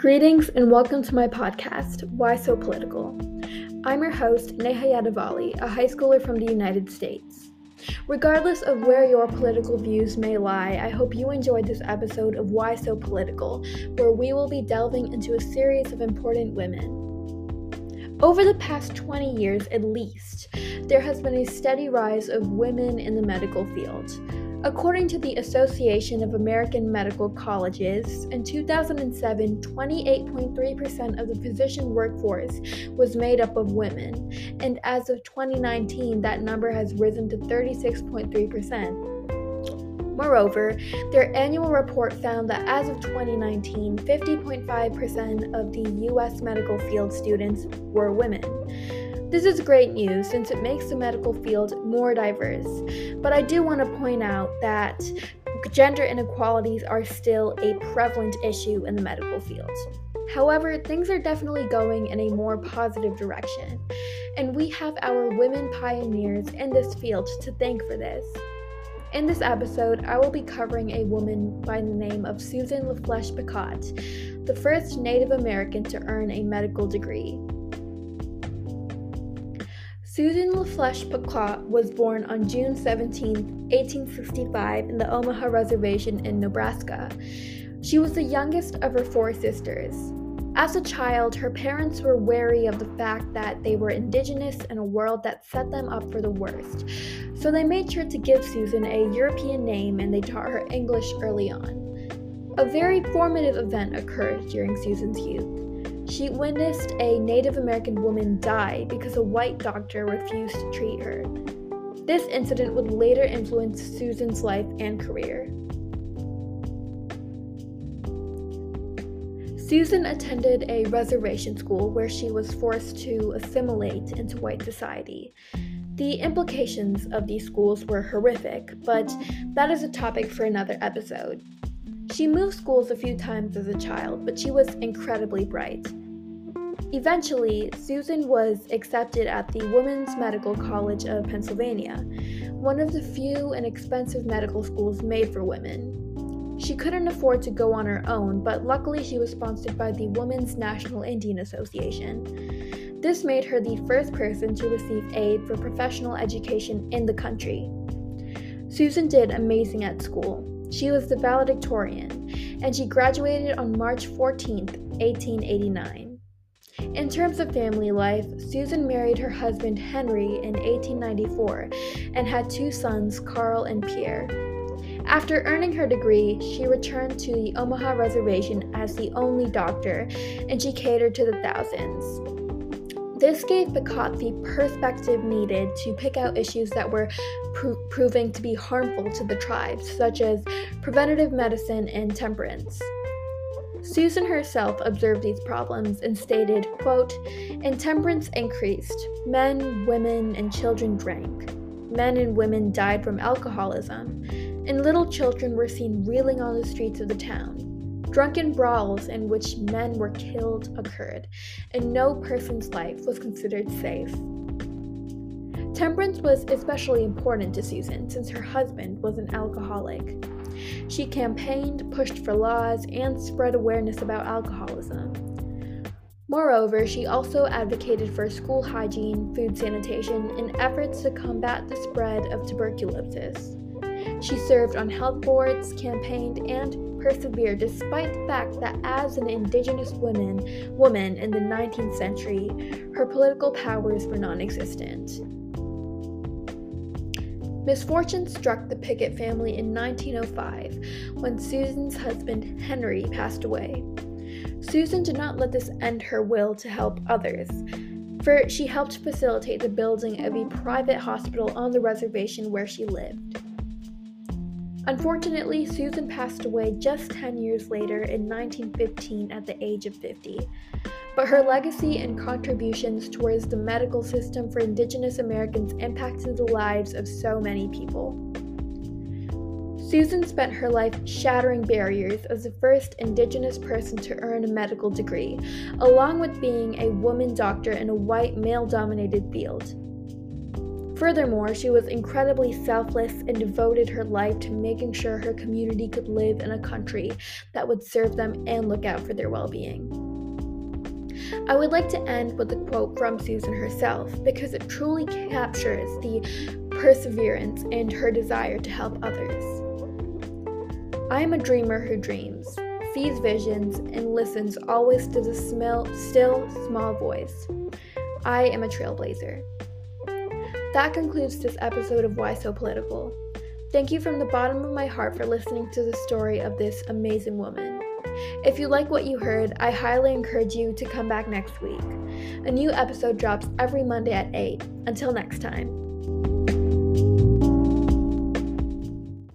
Greetings and welcome to my podcast, Why So Political. I'm your host, Neha Yadavalli, a high schooler from the United States. Regardless of where your political views may lie, I hope you enjoyed this episode of Why So Political, where we will be delving into a series of important women. Over the past 20 years at least, there has been a steady rise of women in the medical field. According to the Association of American Medical Colleges, in 2007, 28.3% of the physician workforce was made up of women, and as of 2019, that number has risen to 36.3%. Moreover, their annual report found that as of 2019, 50.5% of the U.S. medical field students were women. This is great news since it makes the medical field more diverse, but I do want to point out that gender inequalities are still a prevalent issue in the medical field. However, things are definitely going in a more positive direction, and we have our women pioneers in this field to thank for this. In this episode, I will be covering a woman by the name of Susan La Flesche Picotte, the first Native American to earn a medical degree. Susan La Flesche Picotte was born on June 17, 1865, in the Omaha Reservation in Nebraska. She was the youngest of her four sisters. As a child, her parents were wary of the fact that they were indigenous in a world that set them up for the worst, so they made sure to give Susan a European name and they taught her English early on. A very formative event occurred during Susan's youth. She witnessed a Native American woman die because a white doctor refused to treat her. This incident would later influence Susan's life and career. Susan attended a reservation school where she was forced to assimilate into white society. The implications of these schools were horrific, but that is a topic for another episode. She moved schools a few times as a child, but she was incredibly bright. Eventually, Susan was accepted at the Women's Medical College of Pennsylvania, one of the few and expensive medical schools made for women. She couldn't afford to go on her own, but luckily she was sponsored by the Women's National Indian Association. This made her the first person to receive aid for professional education in the country. Susan did amazing at school. She was the valedictorian, and she graduated on March 14, 1889. In terms of family life, Susan married her husband Henry in 1894 and had two sons, Carl and Pierre. After earning her degree, she returned to the Omaha Reservation as the only doctor, and she catered to the thousands. This gave Picotte the perspective needed to pick out issues that were pro- proving to be harmful to the tribes, such as preventative medicine and temperance. Susan herself observed these problems and stated, quote, Intemperance increased. Men, women, and children drank. Men and women died from alcoholism, and little children were seen reeling on the streets of the town. Drunken brawls in which men were killed occurred, and no person's life was considered safe. Temperance was especially important to Susan since her husband was an alcoholic. She campaigned, pushed for laws, and spread awareness about alcoholism. Moreover, she also advocated for school hygiene, food sanitation, and efforts to combat the spread of tuberculosis. She served on health boards, campaigned, and persevered despite the fact that as an indigenous woman, woman in the 19th century, her political powers were non existent. Misfortune struck the Picotte family in 1905 when Susan's husband Henry passed away. Susan did not let this end her will to help others, for she helped facilitate the building of a private hospital on the reservation where she lived. Unfortunately, Susan passed away just 10 years later in 1915 at the age of 50 but her legacy and contributions towards the medical system for Indigenous Americans impacted the lives of so many people. Susan spent her life shattering barriers as the first Indigenous person to earn a medical degree, along with being a woman doctor in a white, male dominated field. Furthermore, she was incredibly selfless and devoted her life to making sure her community could live in a country that would serve them and look out for their well being. I would like to end with a quote from Susan herself because it truly captures the perseverance and her desire to help others. I am a dreamer who dreams, sees visions, and listens always to the still, small voice. I am a trailblazer. That concludes this episode of Why So Political. Thank you from the bottom of my heart for listening to the story of this amazing woman. If you like what you heard, I highly encourage you to come back next week. A new episode drops every Monday at 8. Until next time.